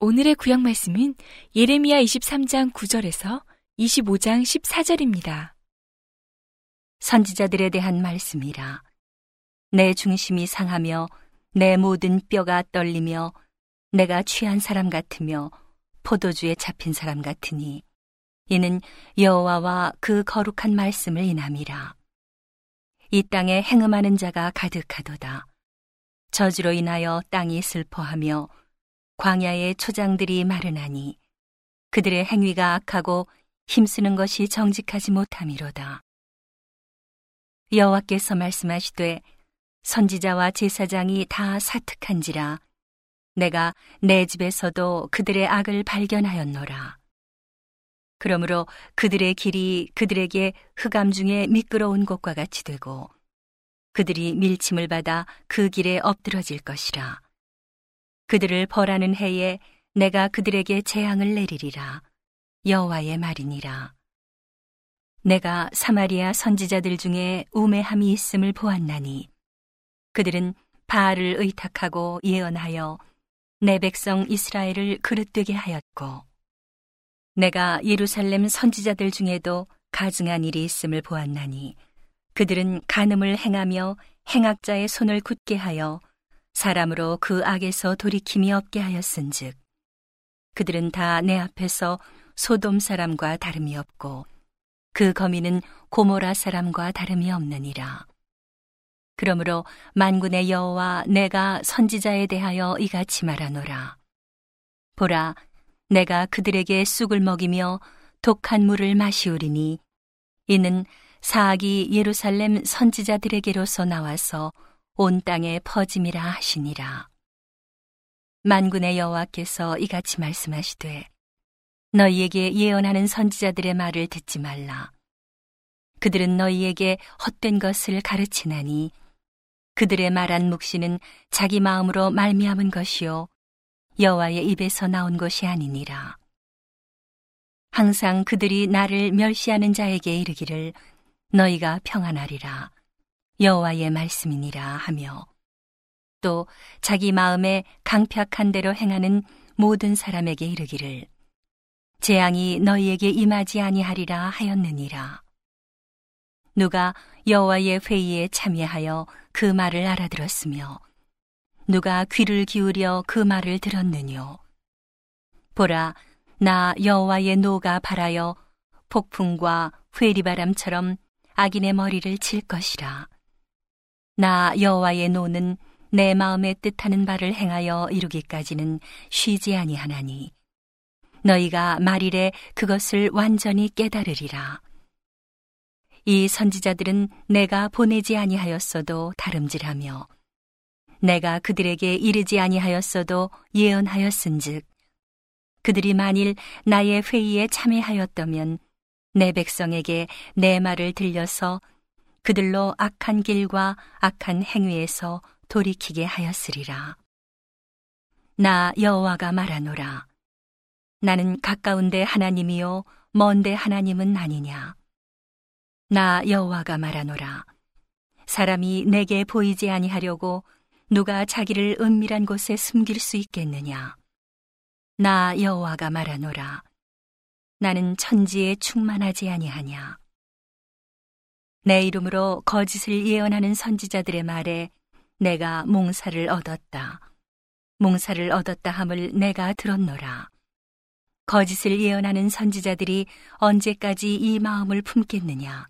오늘의 구약 말씀은 예레미야 23장 9절에서 25장 14절입니다. 선지자들에 대한 말씀이라. 내 중심이 상하며 내 모든 뼈가 떨리며 내가 취한 사람 같으며 포도주에 잡힌 사람 같으니 이는 여호와와 그 거룩한 말씀을 인함이라. 이 땅에 행음하는 자가 가득하도다. 저주로 인하여 땅이 슬퍼하며 광야의 초장들이 마르나니 그들의 행위가 악하고 힘쓰는 것이 정직하지 못함이로다. 여호와께서 말씀하시되 선지자와 제사장이 다 사특한지라 내가 내 집에서도 그들의 악을 발견하였노라. 그러므로 그들의 길이 그들에게 흑암 중에 미끄러운 곳과 같이 되고 그들이 밀침을 받아 그 길에 엎드러질 것이라. 그들을 벌하는 해에 내가 그들에게 재앙을 내리리라. 여호와의 말이니라. 내가 사마리아 선지자들 중에 우매함이 있음을 보았나니 그들은 바알을 의탁하고 예언하여 내 백성 이스라엘을 그릇되게 하였고 내가 예루살렘 선지자들 중에도 가증한 일이 있음을 보았나니 그들은 간음을 행하며 행악자의 손을 굳게 하여 사람으로 그 악에서 돌이킴이 없게 하였은즉 그들은 다 내 앞에서 소돔 사람과 다름이 없고 그 거미는 고모라 사람과 다름이 없느니라. 그러므로 만군의 여호와 내가 선지자에 대하여 이같이 말하노라. 보라, 내가 그들에게 쑥을 먹이며 독한 물을 마시우리니 이는 사악이 예루살렘 선지자들에게로서 나와서 온 땅에 퍼짐이라 하시니라. 만군의 여호와께서 이같이 말씀하시되 너희에게 예언하는 선지자들의 말을 듣지 말라. 그들은 너희에게 헛된 것을 가르치나니 그들의 말한 묵시는 자기 마음으로 말미암은 것이요 여호와의 입에서 나온 것이 아니니라. 항상 그들이 나를 멸시하는 자에게 이르기를 너희가 평안하리라. 여호와의 말씀이니라 하며 또 자기 마음에 강팍한 대로 행하는 모든 사람에게 이르기를 재앙이 너희에게 임하지 아니하리라 하였느니라. 누가 여호와의 회의에 참여하여 그 말을 알아들었으며 누가 귀를 기울여 그 말을 들었느뇨? 보라 나 여호와의 노가 발하여 폭풍과 회리바람처럼 악인의 머리를 칠 것이라. 나 여호와의 노는 내 마음에 뜻하는 바를 행하여 이루기까지는 쉬지 아니하나니 너희가 말일에 그것을 완전히 깨달으리라. 이 선지자들은 내가 보내지 아니하였어도 다름질하며 내가 그들에게 이르지 아니하였어도 예언하였은즉 그들이 만일 나의 회의에 참여하였다면 내 백성에게 내 말을 들려서 그들로 악한 길과 악한 행위에서 돌이키게 하였으리라. 나 여호와가 말하노라. 나는 가까운데 하나님이요 먼데 하나님은 아니냐. 나 여호와가 말하노라. 사람이 내게 보이지 아니하려고 누가 자기를 은밀한 곳에 숨길 수 있겠느냐? 나 여호와가 말하노라. 나는 천지에 충만하지 아니하냐. 내 이름으로 거짓을 예언하는 선지자들의 말에 내가 몽사를 얻었다. 몽사를 얻었다 함을 내가 들었노라. 거짓을 예언하는 선지자들이 언제까지 이 마음을 품겠느냐?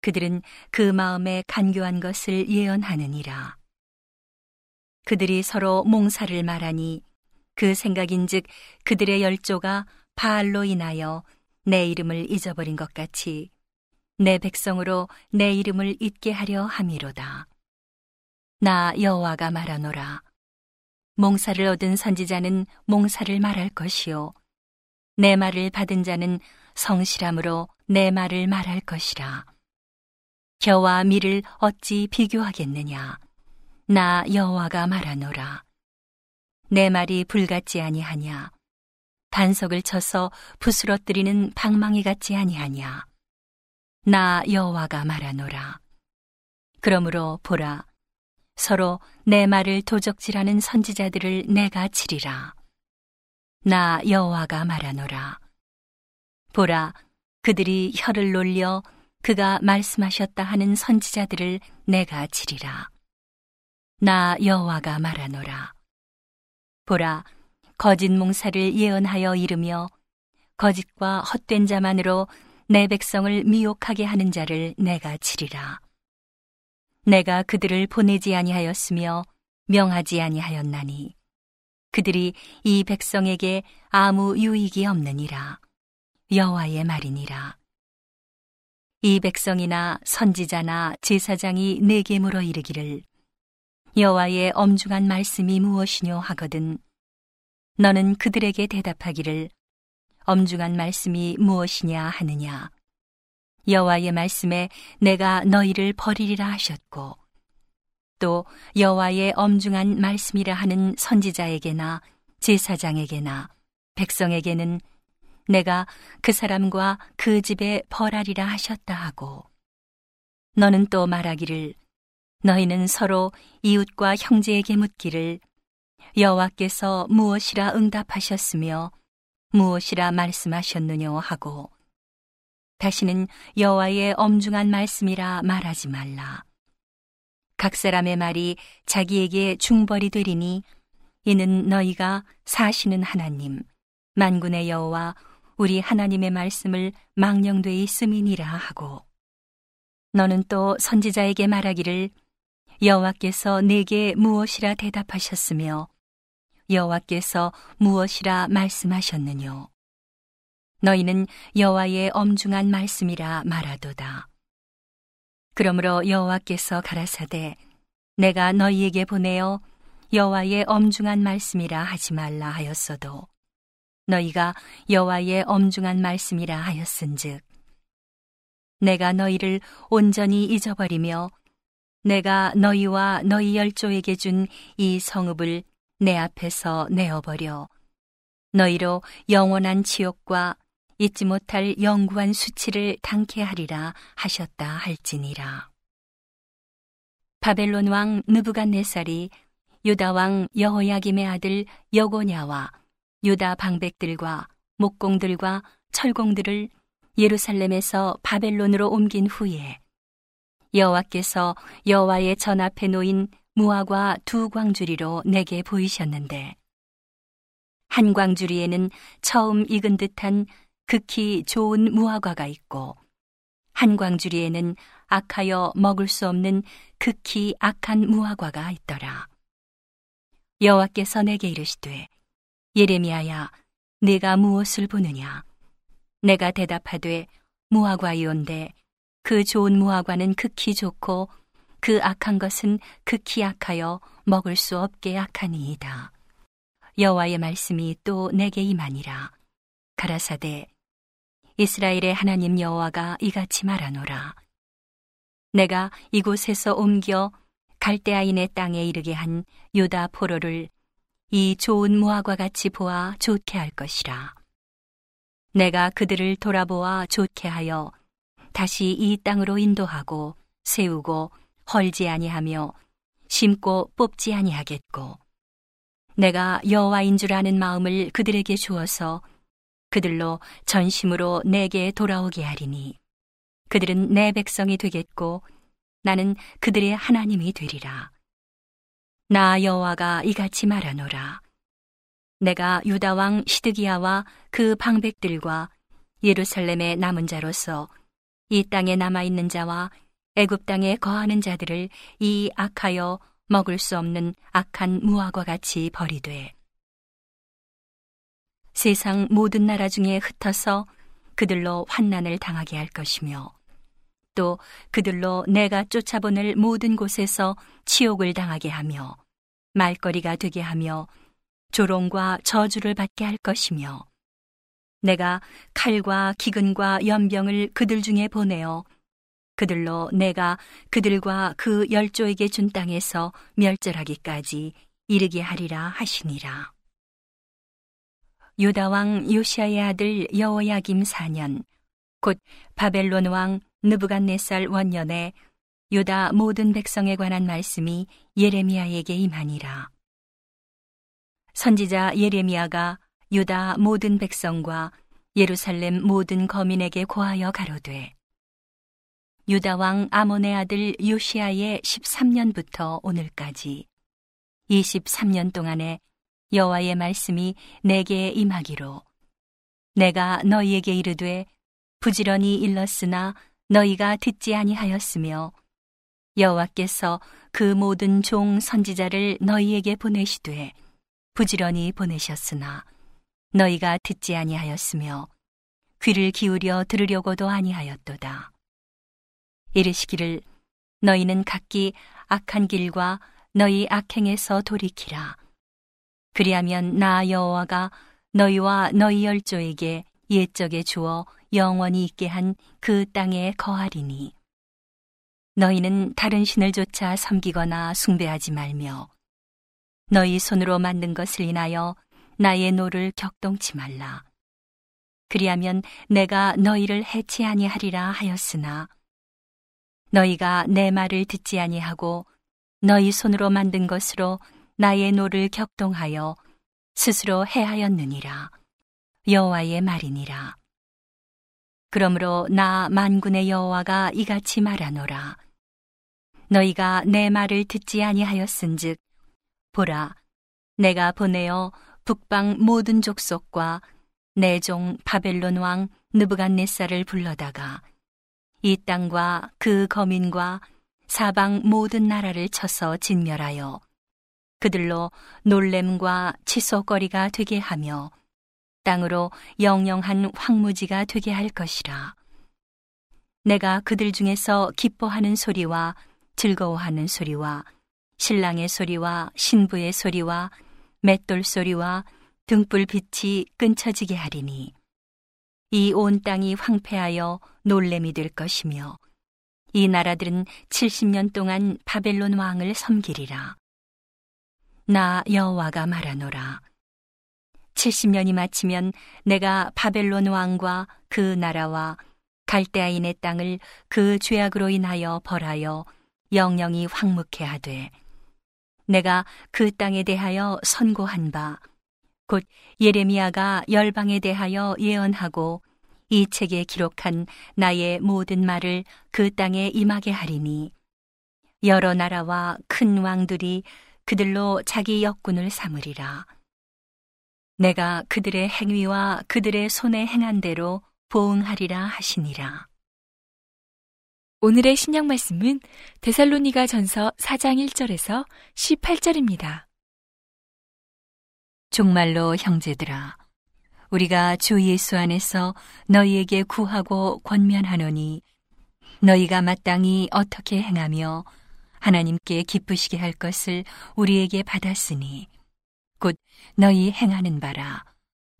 그들은 그 마음에 간교한 것을 예언하느니라. 그들이 서로 몽사를 말하니 그 생각인즉 그들의 열조가 바알로 인하여 내 이름을 잊어버린 것 같이 내 백성으로 내 이름을 잊게 하려 함이로다. 나 여호와가 말하노라. 몽사를 얻은 선지자는 몽사를 말할 것이요. 내 말을 받은 자는 성실함으로 내 말을 말할 것이라. 겨와 미를 어찌 비교하겠느냐? 나 여호와가 말하노라. 내 말이 불같지 아니하냐? 반석을 쳐서 부스러뜨리는 방망이 같지 아니하냐. 나 여호와가 말하노라. 그러므로 보라, 서로 내 말을 도적질하는 선지자들을 내가 치리라. 나 여호와가 말하노라. 보라, 그들이 혀를 놀려 그가 말씀하셨다 하는 선지자들을 내가 치리라. 나 여호와가 말하노라. 보라, 거짓 몽사를 예언하여 이르며 거짓과 헛된 자만으로 내 백성을 미혹하게 하는 자를 내가 치리라. 내가 그들을 보내지 아니하였으며 명하지 아니하였나니 그들이 이 백성에게 아무 유익이 없느니라. 여호와의 말이니라. 이 백성이나 선지자나 제사장이 내게 물어 이르기를 여호와의 엄중한 말씀이 무엇이뇨 하거든. 너는 그들에게 대답하기를 엄중한 말씀이 무엇이냐 하느냐. 여호와의 말씀에 내가 너희를 버리리라 하셨고 또 여호와의 엄중한 말씀이라 하는 선지자에게나 제사장에게나 백성에게는 내가 그 사람과 그 집에 벌하리라 하셨다 하고 너는 또 말하기를 너희는 서로 이웃과 형제에게 묻기를 여호와께서 무엇이라 응답하셨으며 무엇이라 말씀하셨느뇨 하고 다시는 여호와의 엄중한 말씀이라 말하지 말라. 각 사람의 말이 자기에게 중벌이 되리니 이는 너희가 사시는 하나님 만군의 여호와 우리 하나님의 말씀을 망령되이 쓰민이라 하고 너는 또 선지자에게 말하기를 여호와께서 내게 무엇이라 대답하셨으며 여호와께서 무엇이라 말씀하셨느뇨? 너희는 여호와의 엄중한 말씀이라 말하도다. 그러므로 여호와께서 가라사대 내가 너희에게 보내어 여호와의 엄중한 말씀이라 하지 말라 하였어도 너희가 여호와의 엄중한 말씀이라 하였은즉 내가 너희를 온전히 잊어버리며 내가 너희와 너희 열조에게 준 이 성읍을 내 앞에서 내어버려 너희로 영원한 지옥과 잊지 못할 영구한 수치를 당케 하리라 하셨다 할지니라. 바벨론 왕 느부갓네살이 유다 왕 여호야김의 아들 여고냐와 유다 방백들과 목공들과 철공들을 예루살렘에서 바벨론으로 옮긴 후에 여호와께서 여호와의 전 앞에 놓인 무화과 두 광주리로 내게 보이셨는데 한 광주리에는 처음 익은 듯한 극히 좋은 무화과가 있고 한 광주리에는 악하여 먹을 수 없는 극히 악한 무화과가 있더라. 여호와께서 내게 이르시되 예레미야야 네가 무엇을 보느냐 내가 대답하되 무화과이온데 그 좋은 무화과는 극히 좋고 그 악한 것은 극히 악하여 먹을 수 없게 악하니이다. 여호와의 말씀이 또 내게 임하니라. 가라사대 이스라엘의 하나님 여호와가 이같이 말하노라. 내가 이곳에서 옮겨 갈대아인의 땅에 이르게 한 유다 포로를 이 좋은 무화과 같이 보아 좋게 할 것이라. 내가 그들을 돌아보아 좋게 하여 다시 이 땅으로 인도하고 세우고 헐지 아니하며 심고 뽑지 아니하겠고 내가 여호와인 줄 아는 마음을 그들에게 주어서 그들로 전심으로 내게 돌아오게 하리니 그들은 내 백성이 되겠고 나는 그들의 하나님이 되리라. 나 여호와가 이같이 말하노라. 내가 유다 왕 시드기야와 그 방백들과 예루살렘의 남은 자로서 이 땅에 남아 있는 자와 애굽 땅에 거하는 자들을 이 악하여 먹을 수 없는 악한 무화과 같이 버리되. 세상 모든 나라 중에 흩어서 그들로 환난을 당하게 할 것이며 또 그들로 내가 쫓아보낼 모든 곳에서 치욕을 당하게 하며 말거리가 되게 하며 조롱과 저주를 받게 할 것이며 내가 칼과 기근과 연병을 그들 중에 보내어 그들로 내가 그들과 그 열조에게 준 땅에서 멸절하기까지 이르게 하리라 하시니라. 유다 왕 요시아의 아들 여호야김 4년 곧 바벨론 왕 느부갓네살 원년에 유다 모든 백성에 관한 말씀이 예레미야에게 임하니라. 선지자 예레미야가 유다 모든 백성과 예루살렘 모든 거민에게 고하여 가로되 유다 왕 아몬의 아들 요시아의 13년부터 오늘까지 23년 동안에 여호와의 말씀이 내게 임하기로 내가 너희에게 이르되 부지런히 일렀으나 너희가 듣지 아니하였으며 여호와께서 그 모든 종 선지자를 너희에게 보내시되 부지런히 보내셨으나 너희가 듣지 아니하였으며 귀를 기울여 들으려고도 아니하였도다. 이르시기를 너희는 각기 악한 길과 너희 악행에서 돌이키라. 그리하면 나 여호와가 너희와 너희 열조에게 옛적에 주어 영원히 있게 한 그 땅에 거하리니 너희는 다른 신을 좇아 섬기거나 숭배하지 말며 너희 손으로 만든 것을 인하여 나의 노를 격동치 말라. 그리하면 내가 너희를 해치 아니하리라 하였으나 너희가 내 말을 듣지 아니하고 너희 손으로 만든 것으로 나의 노를 격동하여 스스로 해하였느니라. 여호와의 말이니라. 그러므로 나 만군의 여호와가 이같이 말하노라. 너희가 내 말을 듣지 아니하였은즉 보라 내가 보내어 북방 모든 족속과 내종 바벨론 왕 느부갓네살을 불러다가 이 땅과 그 거민과 사방 모든 나라를 쳐서 진멸하여 그들로 놀램과 치솟거리가 되게 하며 땅으로 영영한 황무지가 되게 할 것이라. 내가 그들 중에서 기뻐하는 소리와 즐거워하는 소리와 신랑의 소리와 신부의 소리와 맷돌 소리와 등불 빛이 끊쳐지게 하리니 이 온 땅이 황폐하여 놀램이 될 것이며 이 나라들은 70년 동안 바벨론 왕을 섬기리라. 나 여호와가 말하노라. 70년이 마치면 내가 바벨론 왕과 그 나라와 갈대아인의 땅을 그 죄악으로 인하여 벌하여 영영이 황무케 하되 내가 그 땅에 대하여 선고한 바 곧 예레미야가 열방에 대하여 예언하고 이 책에 기록한 나의 모든 말을 그 땅에 임하게 하리니 여러 나라와 큰 왕들이 그들로 자기 역군을 삼으리라. 내가 그들의 행위와 그들의 손에 행한 대로 보응하리라 하시니라. 오늘의 신약 말씀은 데살로니가 전서 4장 1절에서 18절입니다. 정말로 형제들아, 우리가 주 예수 안에서 너희에게 구하고 권면하노니 너희가 마땅히 어떻게 행하며 하나님께 기쁘시게 할 것을 우리에게 받았으니 곧 너희 행하는 바라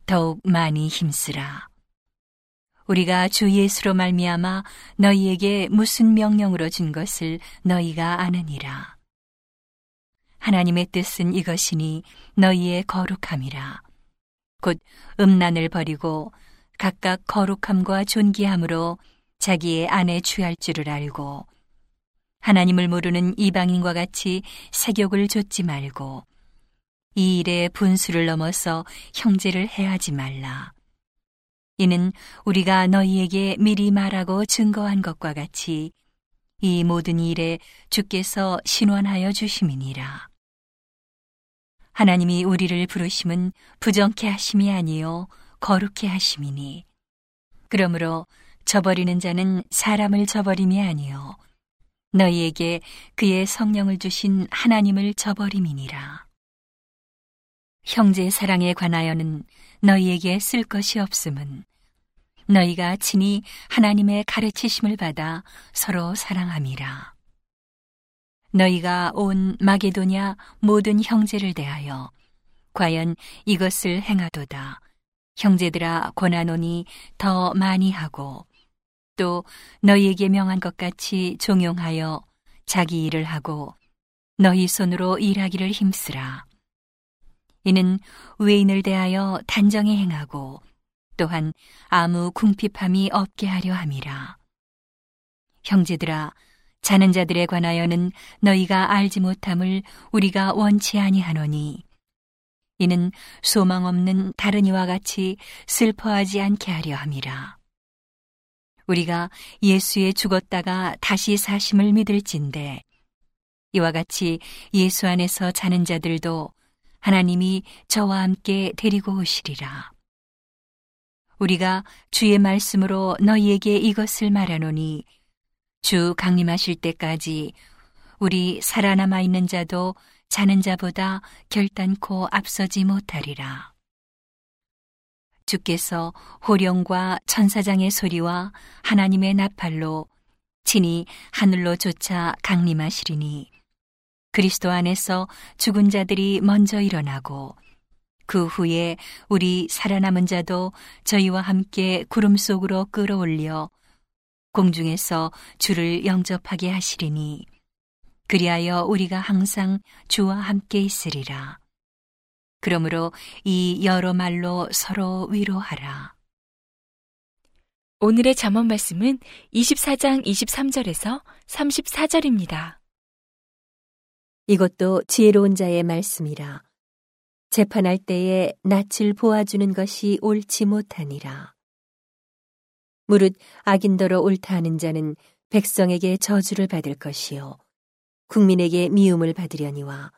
더욱 많이 힘쓰라. 우리가 주 예수로 말미암아 너희에게 무슨 명령으로 준 것을 너희가 아느니라. 하나님의 뜻은 이것이니 너희의 거룩함이라. 곧 음란을 버리고 각각 거룩함과 존귀함으로 자기의 안에 취할 줄을 알고 하나님을 모르는 이방인과 같이 세욕을 좇지 말고 이 일에 분수를 넘어서 형제를 해하지 말라. 이는 우리가 너희에게 미리 말하고 증거한 것과 같이 이 모든 일에 주께서 신원하여 주심이니라. 하나님이 우리를 부르심은 부정케 하심이 아니요 거룩케 하심이니 그러므로 저버리는 자는 사람을 저버림이 아니요 너희에게 그의 성령을 주신 하나님을 저버림이니라. 형제 사랑에 관하여는 너희에게 쓸 것이 없음은 너희가 친히 하나님의 가르치심을 받아 서로 사랑함이라. 너희가 온 마게도냐 모든 형제를 대하여 과연 이것을 행하도다. 형제들아 권하노니 더 많이 하고 또 너희에게 명한 것 같이 종용하여 자기 일을 하고 너희 손으로 일하기를 힘쓰라. 이는 외인을 대하여 단정히 행하고 또한 아무 궁핍함이 없게 하려 함이라. 형제들아, 자는 자들에 관하여는 너희가 알지 못함을 우리가 원치 아니하노니 이는 소망 없는 다른 이와 같이 슬퍼하지 않게 하려 함이라. 우리가 예수에 죽었다가 다시 사심을 믿을진데 이와 같이 예수 안에서 자는 자들도 하나님이 저와 함께 데리고 오시리라. 우리가 주의 말씀으로 너희에게 이것을 말하노니 주 강림하실 때까지 우리 살아남아 있는 자도 자는 자보다 결단코 앞서지 못하리라. 주께서 호령과 천사장의 소리와 하나님의 나팔로 친히 하늘로 쫓아 강림하시리니 그리스도 안에서 죽은 자들이 먼저 일어나고 그 후에 우리 살아남은 자도 저희와 함께 구름 속으로 끌어올려 공중에서 주를 영접하게 하시리니 그리하여 우리가 항상 주와 함께 있으리라. 그러므로 이 여러 말로 서로 위로하라. 오늘의 잠언 말씀은 24장 23절에서 34절입니다. 이것도 지혜로운 자의 말씀이라. 재판할 때에 낯을 보아주는 것이 옳지 못하니라. 무릇 악인더러 옳다 하는 자는 백성에게 저주를 받을 것이요. 국민에게 미움을 받으려니와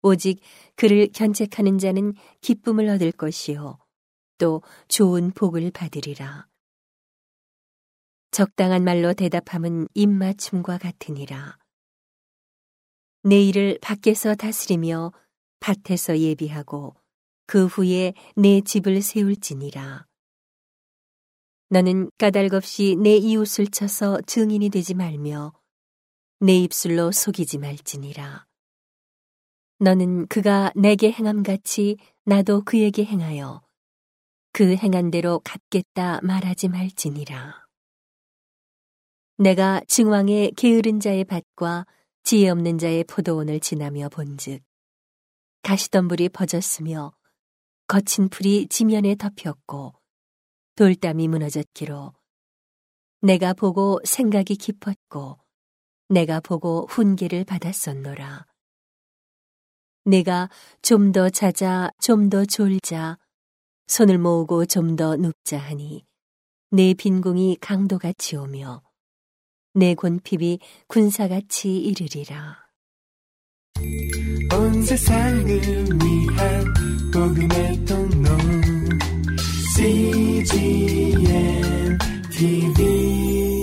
오직 그를 견책하는 자는 기쁨을 얻을 것이요 또 좋은 복을 받으리라. 적당한 말로 대답함은 입맞춤과 같으니라. 내 일을 밖에서 다스리며 밭에서 예비하고 그 후에 내 집을 세울지니라. 너는 까닭없이 내 이웃을 쳐서 증인이 되지 말며 내 입술로 속이지 말지니라. 너는 그가 내게 행함같이 나도 그에게 행하여 그 행한 대로 갚겠다 말하지 말지니라. 내가 증왕의 게으른 자의 밭과 지혜 없는 자의 포도원을 지나며 본즉 가시덤불이 퍼졌으며 거친 풀이 지면에 덮였고 돌담이 무너졌기로 내가 보고 생각이 깊었고 내가 보고 훈계를 받았었노라. 내가 좀 더 자자, 좀 더 졸자, 손을 모으고 좀 더 눕자 하니 내 빈궁이 강도같이 오며 내 곤핍이 군사같이 이르리라. 온 세상을 위한 복음의 통로 CGM TV